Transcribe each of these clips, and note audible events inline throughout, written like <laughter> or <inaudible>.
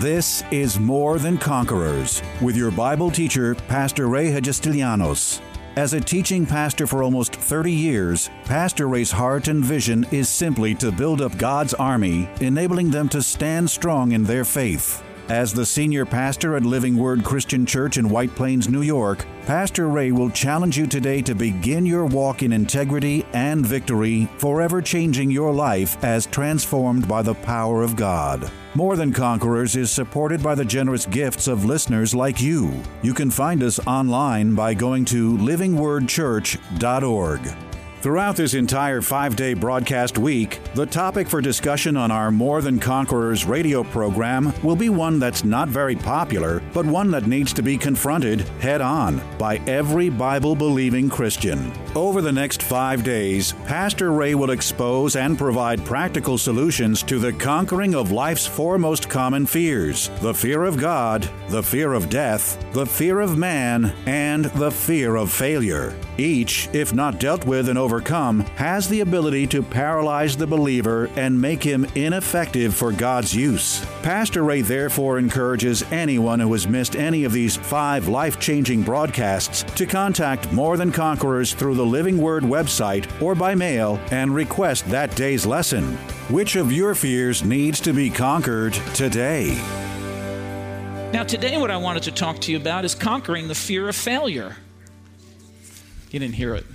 This is More Than Conquerors with your Bible teacher, Pastor Ray Hagestilianos. As a teaching pastor for almost 30 years, Pastor Ray's heart and vision is simply to build up God's army, enabling them to stand strong in their faith. As the senior pastor at Living Word Christian Church in White Plains, New York, Pastor Ray will challenge you today to begin your walk in integrity and victory, forever changing your life as transformed by the power of God. More Than Conquerors is supported by the generous gifts of listeners like you. You can find us online by going to livingwordchurch.org. Throughout this entire five day broadcast week, the topic for discussion on our More Than Conquerors radio program will be one that's not very popular, but one that needs to be confronted head on by every Bible believing Christian. Over the next five days, Pastor Ray will expose and provide practical solutions to the conquering of life's four most common fears the fear of God, the fear of death, the fear of man, and the fear of failure. Each, if not dealt with and overcome, has the ability to paralyze the believer and make him ineffective for God's use. Pastor Ray therefore encourages anyone who has missed any of these five life changing broadcasts to contact More Than Conquerors through the Living Word website or by mail and request that day's lesson. Which of your fears needs to be conquered today? Now, today, what I wanted to talk to you about is conquering the fear of failure. You didn't hear it.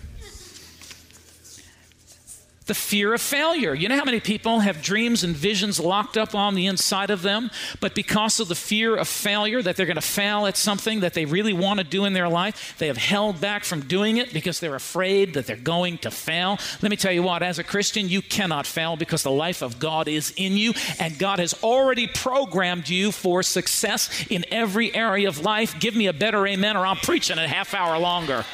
The fear of failure. You know how many people have dreams and visions locked up on the inside of them, but because of the fear of failure, that they're going to fail at something that they really want to do in their life, they have held back from doing it because they're afraid that they're going to fail. Let me tell you what, as a Christian, you cannot fail because the life of God is in you, and God has already programmed you for success in every area of life. Give me a better amen, or I'm preaching a half hour longer.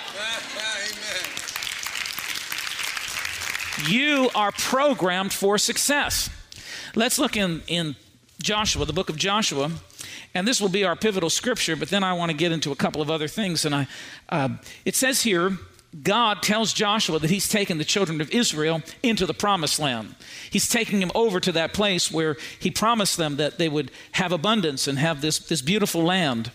You are programmed for success. Let's look in, in Joshua, the book of Joshua, and this will be our pivotal scripture, but then I want to get into a couple of other things. And I, uh, it says here, God tells Joshua that he's taken the children of Israel into the promised land. He's taking them over to that place where he promised them that they would have abundance and have this, this beautiful land.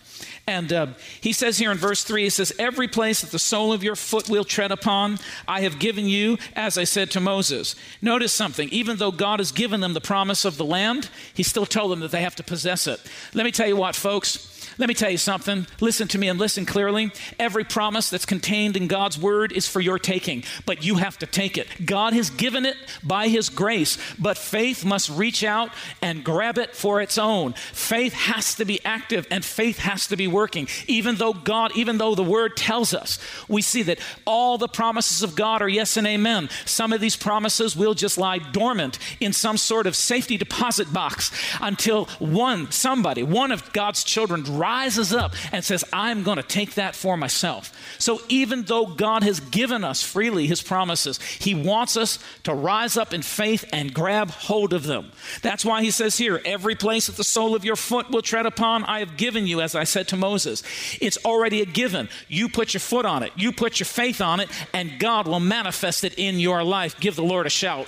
And uh, he says here in verse 3, he says, Every place that the sole of your foot will tread upon, I have given you, as I said to Moses. Notice something. Even though God has given them the promise of the land, he still told them that they have to possess it. Let me tell you what, folks. Let me tell you something. Listen to me and listen clearly. Every promise that's contained in God's word is for your taking, but you have to take it. God has given it by his grace, but faith must reach out and grab it for its own. Faith has to be active and faith has to be working. Even though God, even though the word tells us, we see that all the promises of God are yes and amen. Some of these promises will just lie dormant in some sort of safety deposit box until one, somebody, one of God's children rises up and says, I'm going to take that for myself. So even though God has given us freely his promises, he wants us to rise up in faith and grab hold of them. That's why he says here, every place that the sole of your foot will tread upon, I have given you, as I said to Moses. It's already a given. You put your foot on it, you put your faith on it, and God will manifest it in your life. Give the Lord a shout.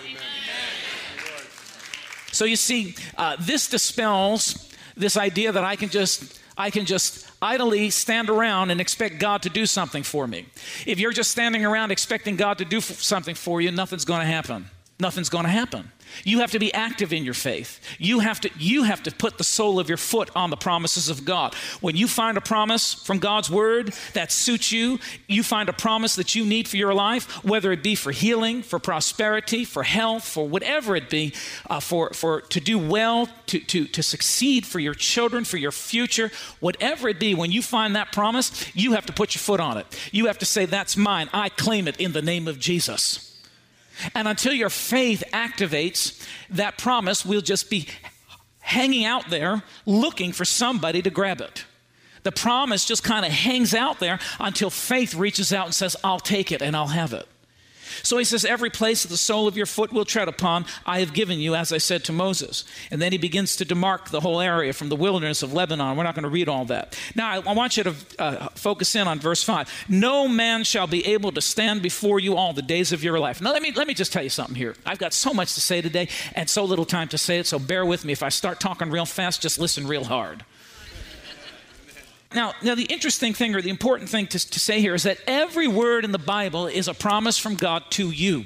So you see, uh, this dispels this idea that I can just I can just idly stand around and expect God to do something for me. If you're just standing around expecting God to do something for you, nothing's going to happen. Nothing's going to happen. You have to be active in your faith. You have to you have to put the sole of your foot on the promises of God. When you find a promise from God's word that suits you, you find a promise that you need for your life, whether it be for healing, for prosperity, for health, for whatever it be, uh, for for to do well, to to to succeed for your children, for your future, whatever it be. When you find that promise, you have to put your foot on it. You have to say, "That's mine. I claim it in the name of Jesus." And until your faith activates, that promise we'll just be hanging out there looking for somebody to grab it. The promise just kind of hangs out there until faith reaches out and says, I'll take it and I'll have it. So he says, Every place that the sole of your foot will tread upon, I have given you, as I said to Moses. And then he begins to demark the whole area from the wilderness of Lebanon. We're not going to read all that. Now, I, I want you to uh, focus in on verse 5. No man shall be able to stand before you all the days of your life. Now, let me, let me just tell you something here. I've got so much to say today and so little time to say it, so bear with me. If I start talking real fast, just listen real hard. Now, now, the interesting thing or the important thing to, to say here is that every word in the Bible is a promise from God to you.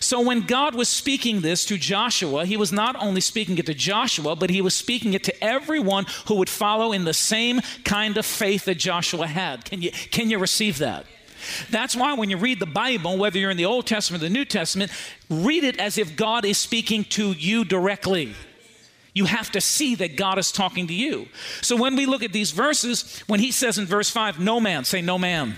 So when God was speaking this to Joshua, he was not only speaking it to Joshua, but he was speaking it to everyone who would follow in the same kind of faith that Joshua had. Can you, can you receive that? That's why when you read the Bible, whether you're in the Old Testament or the New Testament, read it as if God is speaking to you directly. You have to see that God is talking to you. So when we look at these verses, when he says in verse 5, no man, say no man.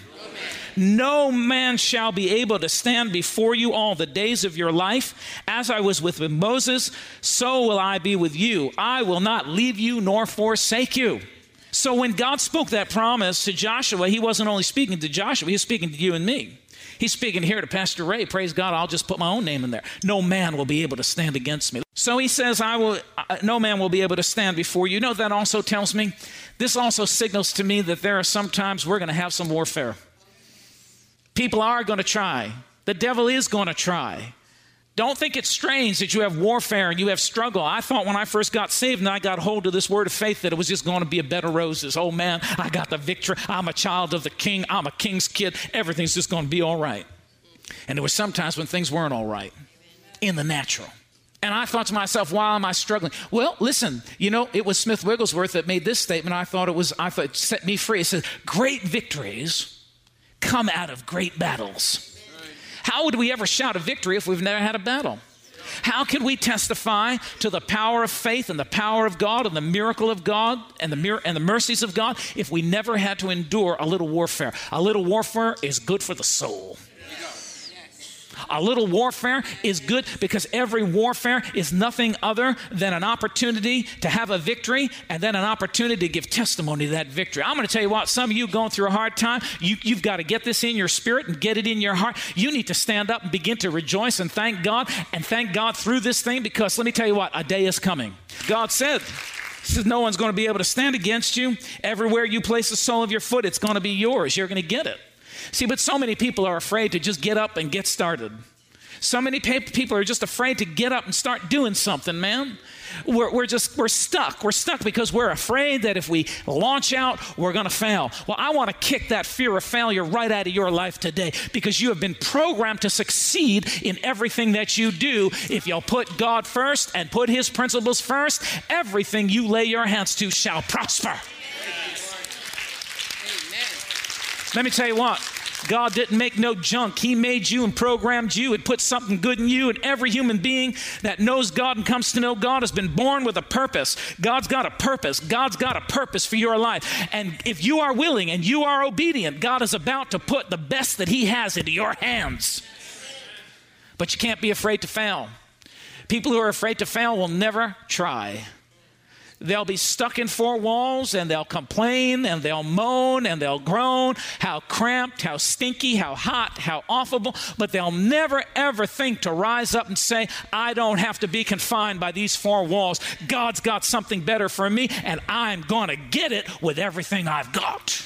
No man. Shall be able to stand before you all the days of your life. As I was with Moses, so will I be with you. I will not leave you nor forsake you. So when God spoke that promise to Joshua, he wasn't only speaking to Joshua, he was speaking to you and me. He's speaking here to Pastor Ray. Praise God, I'll just put my own name in there. No man will be able to stand against me. So he says, I will, uh, no man will be able to stand before you. You know, that also tells me, this also signals to me that there are some times we're going to have some warfare. People are going to try. The devil is going to try. Don't think it's strange that you have warfare and you have struggle. I thought when I first got saved and I got hold of this word of faith that it was just going to be a bed of roses. Oh man, I got the victory. I'm a child of the king. I'm a king's kid. Everything's just going to be all right. And there were some times when things weren't all right in the natural. And I thought to myself, why am I struggling? Well, listen, you know, it was Smith Wigglesworth that made this statement. I thought it was, I thought it set me free. It says, great victories come out of great battles. How would we ever shout a victory if we've never had a battle? How can we testify to the power of faith and the power of God and the miracle of God and the, mir- and the mercies of God if we never had to endure a little warfare? A little warfare is good for the soul. A little warfare is good because every warfare is nothing other than an opportunity to have a victory and then an opportunity to give testimony to that victory. I'm going to tell you what, some of you going through a hard time, you, you've got to get this in your spirit and get it in your heart. You need to stand up and begin to rejoice and thank God and thank God through this thing because let me tell you what, a day is coming. God said, says no one's going to be able to stand against you. Everywhere you place the sole of your foot, it's going to be yours. You're going to get it. See, but so many people are afraid to just get up and get started. So many people are just afraid to get up and start doing something, man. We're, we're just, we're stuck. We're stuck because we're afraid that if we launch out, we're going to fail. Well, I want to kick that fear of failure right out of your life today because you have been programmed to succeed in everything that you do. If you'll put God first and put His principles first, everything you lay your hands to shall prosper. Let me tell you what. God didn't make no junk. He made you and programmed you and put something good in you. And every human being that knows God and comes to know God has been born with a purpose. God's got a purpose. God's got a purpose for your life. And if you are willing and you are obedient, God is about to put the best that He has into your hands. But you can't be afraid to fail. People who are afraid to fail will never try. They'll be stuck in four walls and they'll complain and they'll moan and they'll groan how cramped, how stinky, how hot, how awful, but they'll never ever think to rise up and say, I don't have to be confined by these four walls. God's got something better for me and I'm going to get it with everything I've got.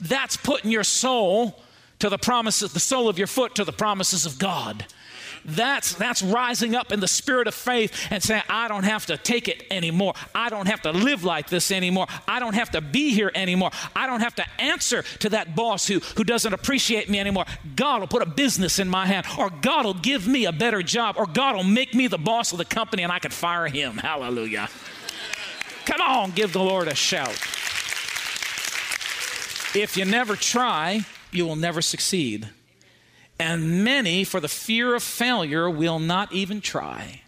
That's putting your soul to the promises, the sole of your foot to the promises of God. That's, that's rising up in the spirit of faith and saying, I don't have to take it anymore. I don't have to live like this anymore. I don't have to be here anymore. I don't have to answer to that boss who, who doesn't appreciate me anymore. God will put a business in my hand, or God will give me a better job, or God will make me the boss of the company and I can fire him. <laughs> Hallelujah. Come on, give the Lord a shout. If you never try, you will never succeed. And many, for the fear of failure, will not even try.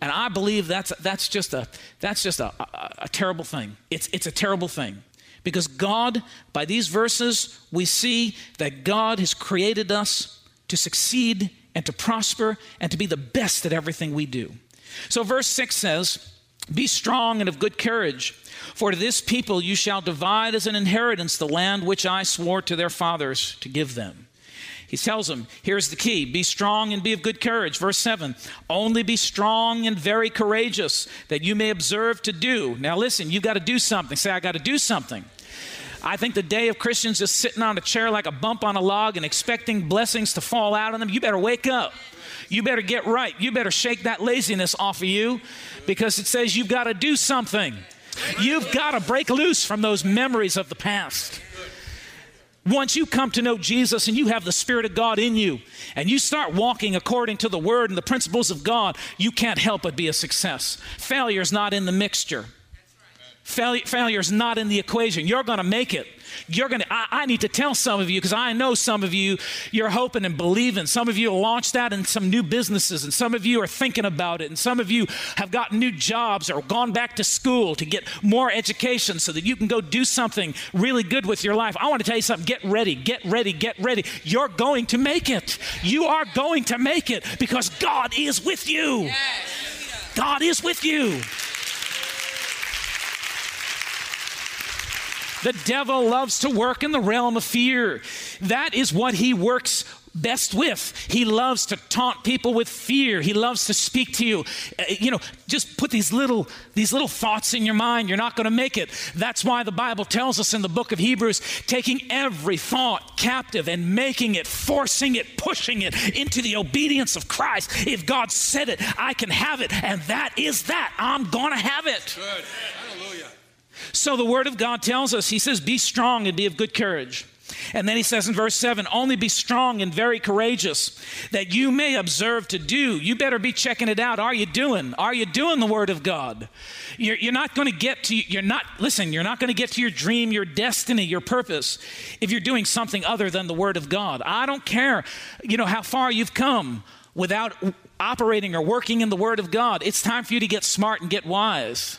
And I believe that's, that's just, a, that's just a, a, a terrible thing. It's, it's a terrible thing. Because God, by these verses, we see that God has created us to succeed and to prosper and to be the best at everything we do. So, verse 6 says, Be strong and of good courage, for to this people you shall divide as an inheritance the land which I swore to their fathers to give them. He tells them, here's the key be strong and be of good courage. Verse 7 Only be strong and very courageous, that you may observe to do. Now, listen, you've got to do something. Say, I got to do something. I think the day of Christians just sitting on a chair like a bump on a log and expecting blessings to fall out on them, you better wake up. You better get right. You better shake that laziness off of you because it says you've got to do something. You've got to break loose from those memories of the past. Once you come to know Jesus and you have the Spirit of God in you, and you start walking according to the Word and the principles of God, you can't help but be a success. Failure is not in the mixture. Failure is not in the equation. You're going to make it. You're going to, I, need to tell some of you, because I know some of you, you're hoping and believing. Some of you launched that in some new businesses, and some of you are thinking about it, and some of you have gotten new jobs or gone back to school to get more education so that you can go do something really good with your life. I want to tell you something. Get ready, get ready, get ready. You're going to make it. You are going to make it because God is with you. God is with you. The devil loves to work in the realm of fear. That is what he works best with. He loves to taunt people with fear. He loves to speak to you. Uh, you know, just put these little these little thoughts in your mind. You're not going to make it. That's why the Bible tells us in the book of Hebrews, taking every thought captive and making it, forcing it, pushing it into the obedience of Christ. If God said it, I can have it, and that is that. I'm going to have it. Good. So the Word of God tells us, He says, Be strong and be of good courage. And then he says in verse 7 only be strong and very courageous that you may observe to do. You better be checking it out. Are you doing? Are you doing the word of God? You're, you're not going to get to, you're not, listen, you're not going to get to your dream, your destiny, your purpose if you're doing something other than the word of God. I don't care, you know, how far you've come without operating or working in the word of God. It's time for you to get smart and get wise.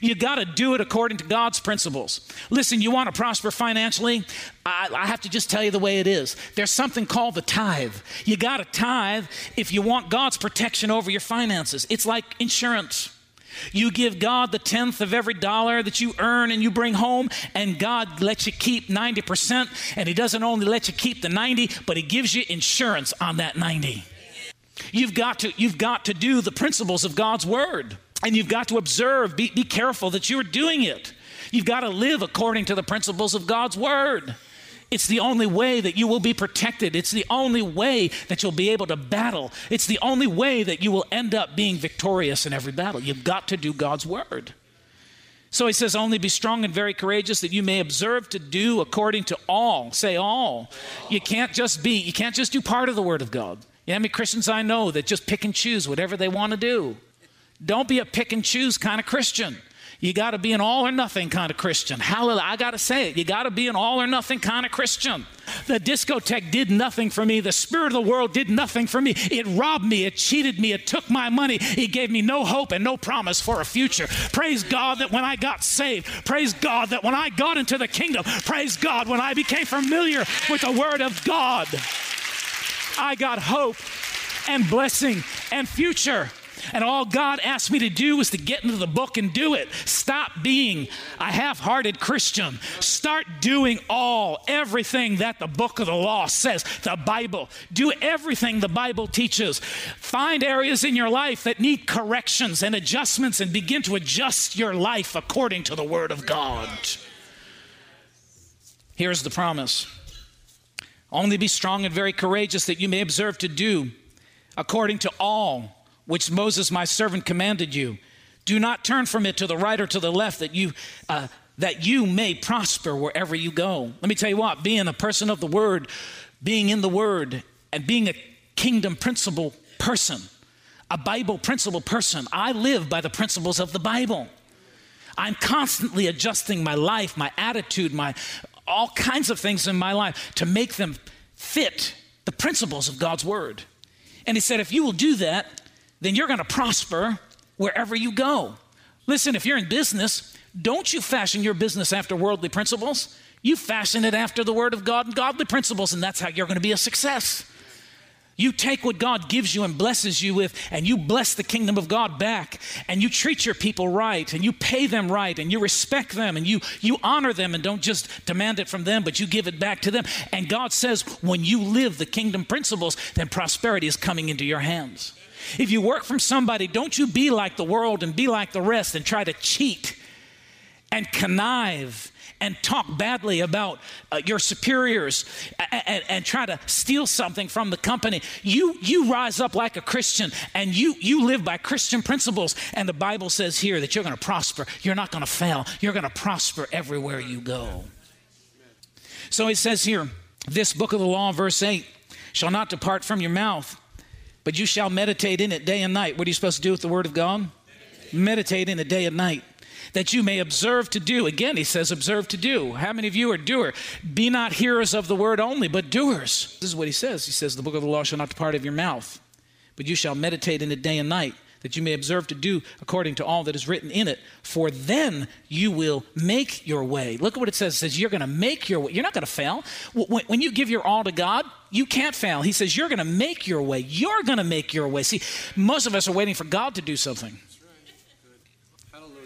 You got to do it according to God's principles. Listen, you want to prosper financially? I, I, have to just tell you the way it is. There's something called the tithe. You got to tithe if you want God's protection over your finances. It's like insurance. You give God the tenth of every dollar that you earn and you bring home, and God lets you keep 90%. And He doesn't only let you keep the 90, but He gives you insurance on that 90. You've got to, you've got to do the principles of God's Word. And you've got to observe, be, be careful that you're doing it. You've got to live according to the principles of God's word. It's the only way that you will be protected. It's the only way that you'll be able to battle. It's the only way that you will end up being victorious in every battle. You've got to do God's word. So he says, Only be strong and very courageous that you may observe to do according to all. Say all. You can't just be, you can't just do part of the word of God. You know how many Christians I know that just pick and choose whatever they want to do? Don't be a pick and choose kind of Christian. You got to be an all or nothing kind of Christian. Hallelujah. I got to say it. You got to be an all or nothing kind of Christian. The discotheque did nothing for me. The spirit of the world did nothing for me. It robbed me. It cheated me. It took my money. It gave me no hope and no promise for a future. Praise God that when I got saved, praise God that when I got into the kingdom, praise God when I became familiar with the word of God, I got hope and blessing and future. And all God asked me to do was to get into the book and do it. Stop being a half hearted Christian. Start doing all, everything that the book of the law says, the Bible. Do everything the Bible teaches. Find areas in your life that need corrections and adjustments and begin to adjust your life according to the Word of God. Here's the promise only be strong and very courageous that you may observe to do according to all which Moses my servant commanded you. Do not turn from it to the right or to the left, that you uh, that you may prosper wherever you go. Let me tell you what: being a person of the Word, being in the Word, and being a kingdom principle person, a Bible principle person, I live by the principles of the Bible. I'm constantly adjusting my life, my attitude, my all kinds of things in my life to make them fit the principles of God's Word. And he said, if you will do that, then you're going to prosper wherever you go. Listen, if you're in business, don't you fashion your business after worldly principles. You fashion it after the Word of God and godly principles, and that's how you're going to be a success. You take what God gives you and blesses you with, and you bless the kingdom of God back, and you treat your people right, and you pay them right, and you respect them, and you, you honor them, and don't just demand it from them, but you give it back to them. And God says, when you live the kingdom principles, then prosperity is coming into your hands. If you work from somebody, don't you be like the world and be like the rest and try to cheat and connive and talk badly about uh, your superiors and, and, and, try to steal something from the company. You, you rise up like a Christian and you, you live by Christian principles. And the Bible says here that you're going to prosper. You're not going to fail. You're going to prosper everywhere you go. So it says here, this book of the law, verse 8, shall not depart from your mouth, but you shall meditate in it day and night. What are you supposed to do with the word of God? Meditate, meditate in it day and night that you may observe to do. Again, he says, observe to do. How many of you are doer? Be not hearers of the word only, but doers. This is what he says. He says, The book of the law shall not depart of your mouth, but you shall meditate in it day and night, that you may observe to do according to all that is written in it. For then you will make your way. Look at what it says. It says, You're going to make your way. You're not going to fail. When you give your all to God, you can't fail. He says, You're going to make your way. You're going to make your way. See, most of us are waiting for God to do something. Hallelujah.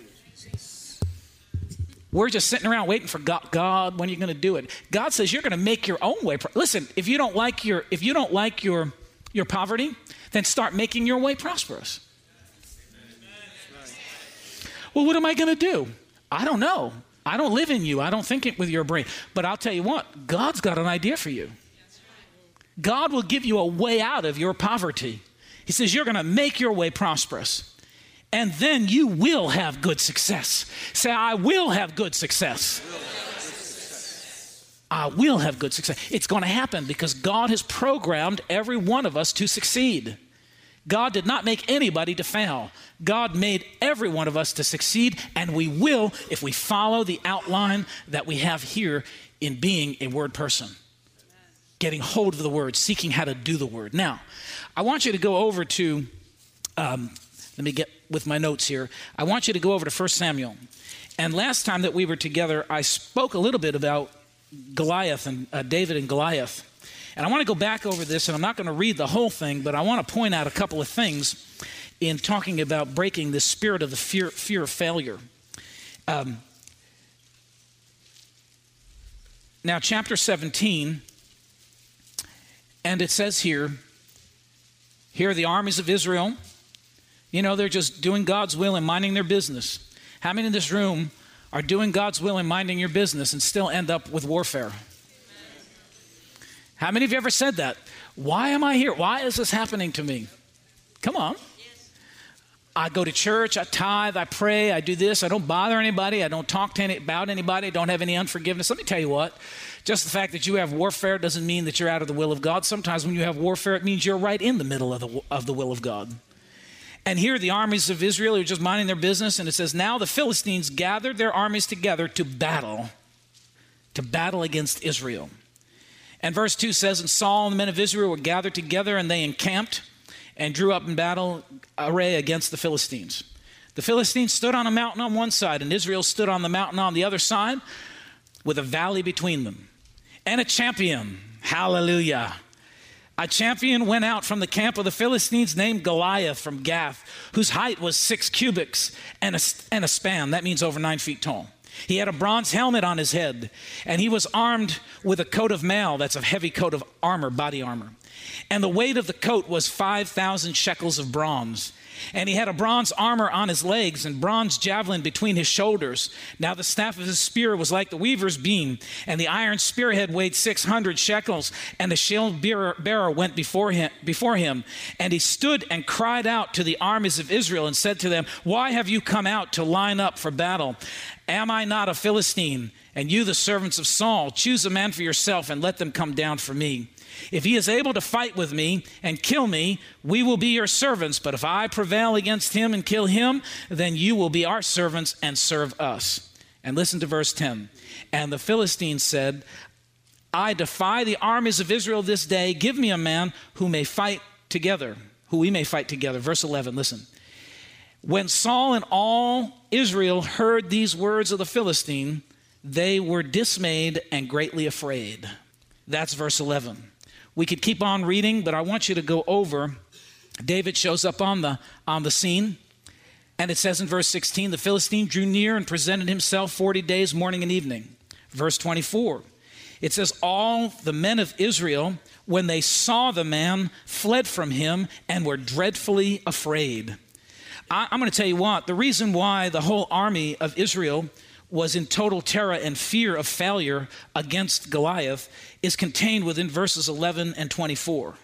We're just sitting around waiting for God, God when are you going to do it? God says you're going to make your own way. Listen, if you don't like your if you don't like your your poverty, then start making your way prosperous. Well, what am I going to do? I don't know. I don't live in you. I don't think it with your brain. But I'll tell you what, God's got an idea for you. God will give you a way out of your poverty. He says you're going to make your way prosperous and then you will have good success. Say, I will have good success. I will have good success. It's going to happen because God has programmed every one of us to succeed. God did not make anybody to fail. God made every one of us to succeed, and we will if we follow the outline that we have here in being a word person. Getting hold of the word, seeking how to do the word. Now, I want you to go over to um, let me get with my notes here. I want you to go over to 1 Samuel. And last time that we were together, I spoke a little bit about Goliath and uh, David and Goliath. And I want to go back over this, and I'm not going to read the whole thing, but I want to point out a couple of things in talking about breaking the spirit of the fear, fear of failure. Um, now, chapter 17, and it says here, here are the armies of Israel you know, they're just doing God's will and minding their business. How many in this room are doing God's will and minding your business and still end up with warfare? How many of you ever said that? Why am I here? Why is this happening to me? Come on. I go to church, I tithe, I pray, I do this, I don't bother anybody, I don't talk to any, about anybody, I don't have any unforgiveness. Let me tell you what, just the fact that you have warfare doesn't mean that you're out of the will of God. Sometimes when you have warfare, it means you're right in the middle of the, of the will of God. And here the armies of Israel are just minding their business, and it says, Now the Philistines gathered their armies together to battle, to battle against Israel. And verse 2 says, And Saul and the men of Israel were gathered together, and they encamped and drew up in battle array against the Philistines. The Philistines stood on a mountain on one side, and Israel stood on the mountain on the other side, with a valley between them. And a champion, hallelujah, a champion went out from the camp of the Philistines named Goliath from Gath, whose height was six cubits and a, and a span. That means over nine feet tall. He had a bronze helmet on his head, and he was armed with a coat of mail, that's a heavy coat of armor, body armor. And the weight of the coat was 5,000 shekels of bronze. And he had a bronze armor on his legs and bronze javelin between his shoulders. Now the staff of his spear was like the weaver's beam, and the iron spearhead weighed 600 shekels. And the shield bearer went before him, before him. And he stood and cried out to the armies of Israel and said to them, Why have you come out to line up for battle? Am I not a Philistine? And you, the servants of Saul, choose a man for yourself and let them come down for me. If he is able to fight with me and kill me, we will be your servants. But if I prevail against him and kill him, then you will be our servants and serve us. And listen to verse 10. And the Philistines said, I defy the armies of Israel this day. Give me a man who may fight together, who we may fight together. Verse 11, listen. When Saul and all Israel heard these words of the Philistine, they were dismayed and greatly afraid. That's verse 11. We could keep on reading, but I want you to go over. David shows up on the, on the scene. And it says in verse 16 the Philistine drew near and presented himself 40 days, morning and evening. Verse 24 it says, All the men of Israel, when they saw the man, fled from him and were dreadfully afraid. I, am going to tell you what, the reason why the whole army of Israel was in total terror and fear of failure against Goliath is contained within verses 11 and 24.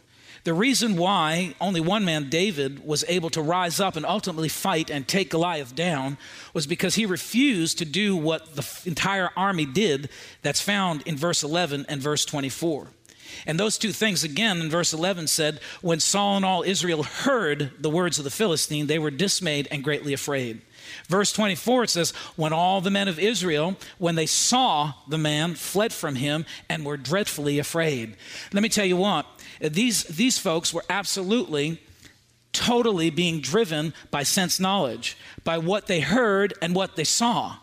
The reason why only one man, David, was able to rise up and ultimately fight and take Goliath down was because he refused to do what the entire army did, that's found in verse 11 and verse 24. And those two things, again, in verse 11 said, When Saul and all Israel heard the words of the Philistine, they were dismayed and greatly afraid. Verse 24, it says, When all the men of Israel, when they saw the man, fled from him and were dreadfully afraid. Let me tell you what, these, these folks were absolutely totally being driven by sense knowledge, by what they heard and what they saw.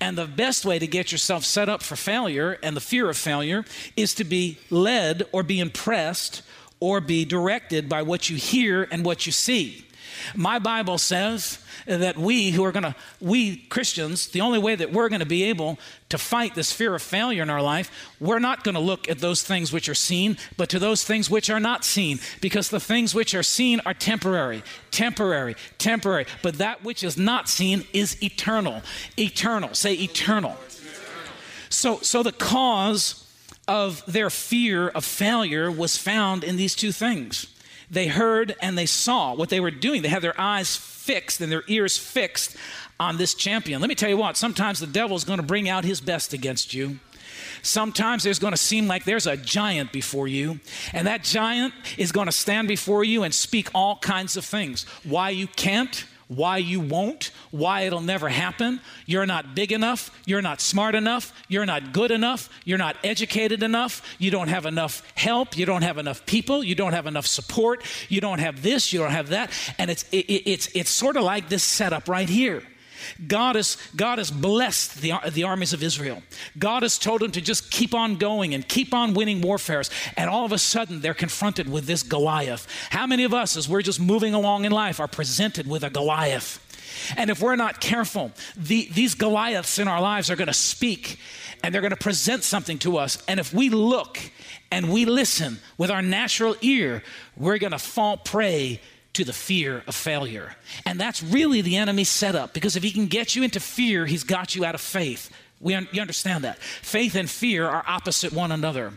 And the best way to get yourself set up for failure and the fear of failure is to be led or be impressed or be directed by what you hear and what you see. My Bible says that we who are going to, we Christians, the only way that we're going to be able to fight this fear of failure in our life, we're not going to look at those things which are seen, but to those things which are not seen, because the things which are seen are temporary, temporary, temporary, but that which is not seen is eternal. Eternal. Say eternal. So, so the cause of their fear of failure was found in these two things. They heard and they saw what they were doing. They had their eyes fixed and their ears fixed on this champion. Let me tell you what, sometimes the devil is going to bring out his best against you. Sometimes there's going to seem like there's a giant before you, and that giant is going to stand before you and speak all kinds of things. Why you can't, why you won't, why it'll never happen. You're not big enough, you're not smart enough, you're not good enough, you're not educated enough, you don't have enough help, you don't have enough people, you don't have enough support, you don't have this, you don't have that. And it's, it, it's, it's sort of like this setup right here. God has, God has blessed the, the armies of Israel. God has told them to just keep on going and keep on winning warfares. And all of a sudden, they're confronted with this Goliath. How many of us, as we're just moving along in life, are presented with a Goliath? And if we're not careful, the, these Goliaths in our lives are going to speak and they're going to present something to us. And if we look and we listen with our natural ear, we're going to fall prey to the fear of failure. And that's really the enemy's setup because if he can get you into fear, he's got you out of faith. We un- you understand that? Faith and fear are opposite one another.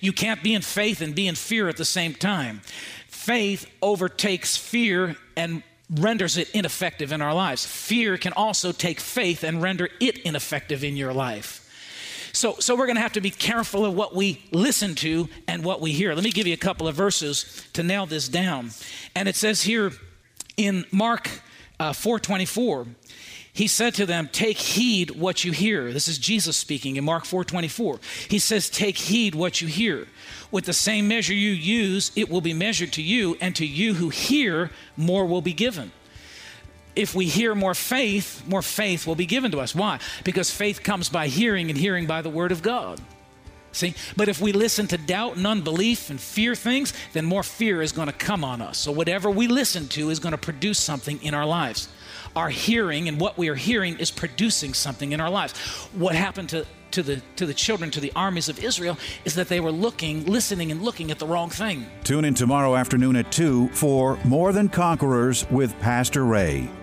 You can't be in faith and be in fear at the same time. Faith overtakes fear and renders it ineffective in our lives. Fear can also take faith and render it ineffective in your life. So, so we're going to have to be careful of what we listen to and what we hear. Let me give you a couple of verses to nail this down. And it says here in Mark uh, 424, he said to them, Take heed what you hear. This is Jesus speaking in Mark 4:24. He says, Take heed what you hear. With the same measure you use, it will be measured to you, and to you who hear, more will be given if we hear more faith, more faith will be given to us. Why? Because faith comes by hearing, and hearing by the Word of God. See? But if we listen to doubt and unbelief and fear things, then more fear is going to come on us. So whatever we listen to is going to produce something in our lives. Our hearing and what we are hearing is producing something in our lives. What happened to to the to the children to the armies of Israel is that they were looking, listening and looking at the wrong thing. Tune in tomorrow afternoon at 2 for More Than Conquerors with Pastor Ray.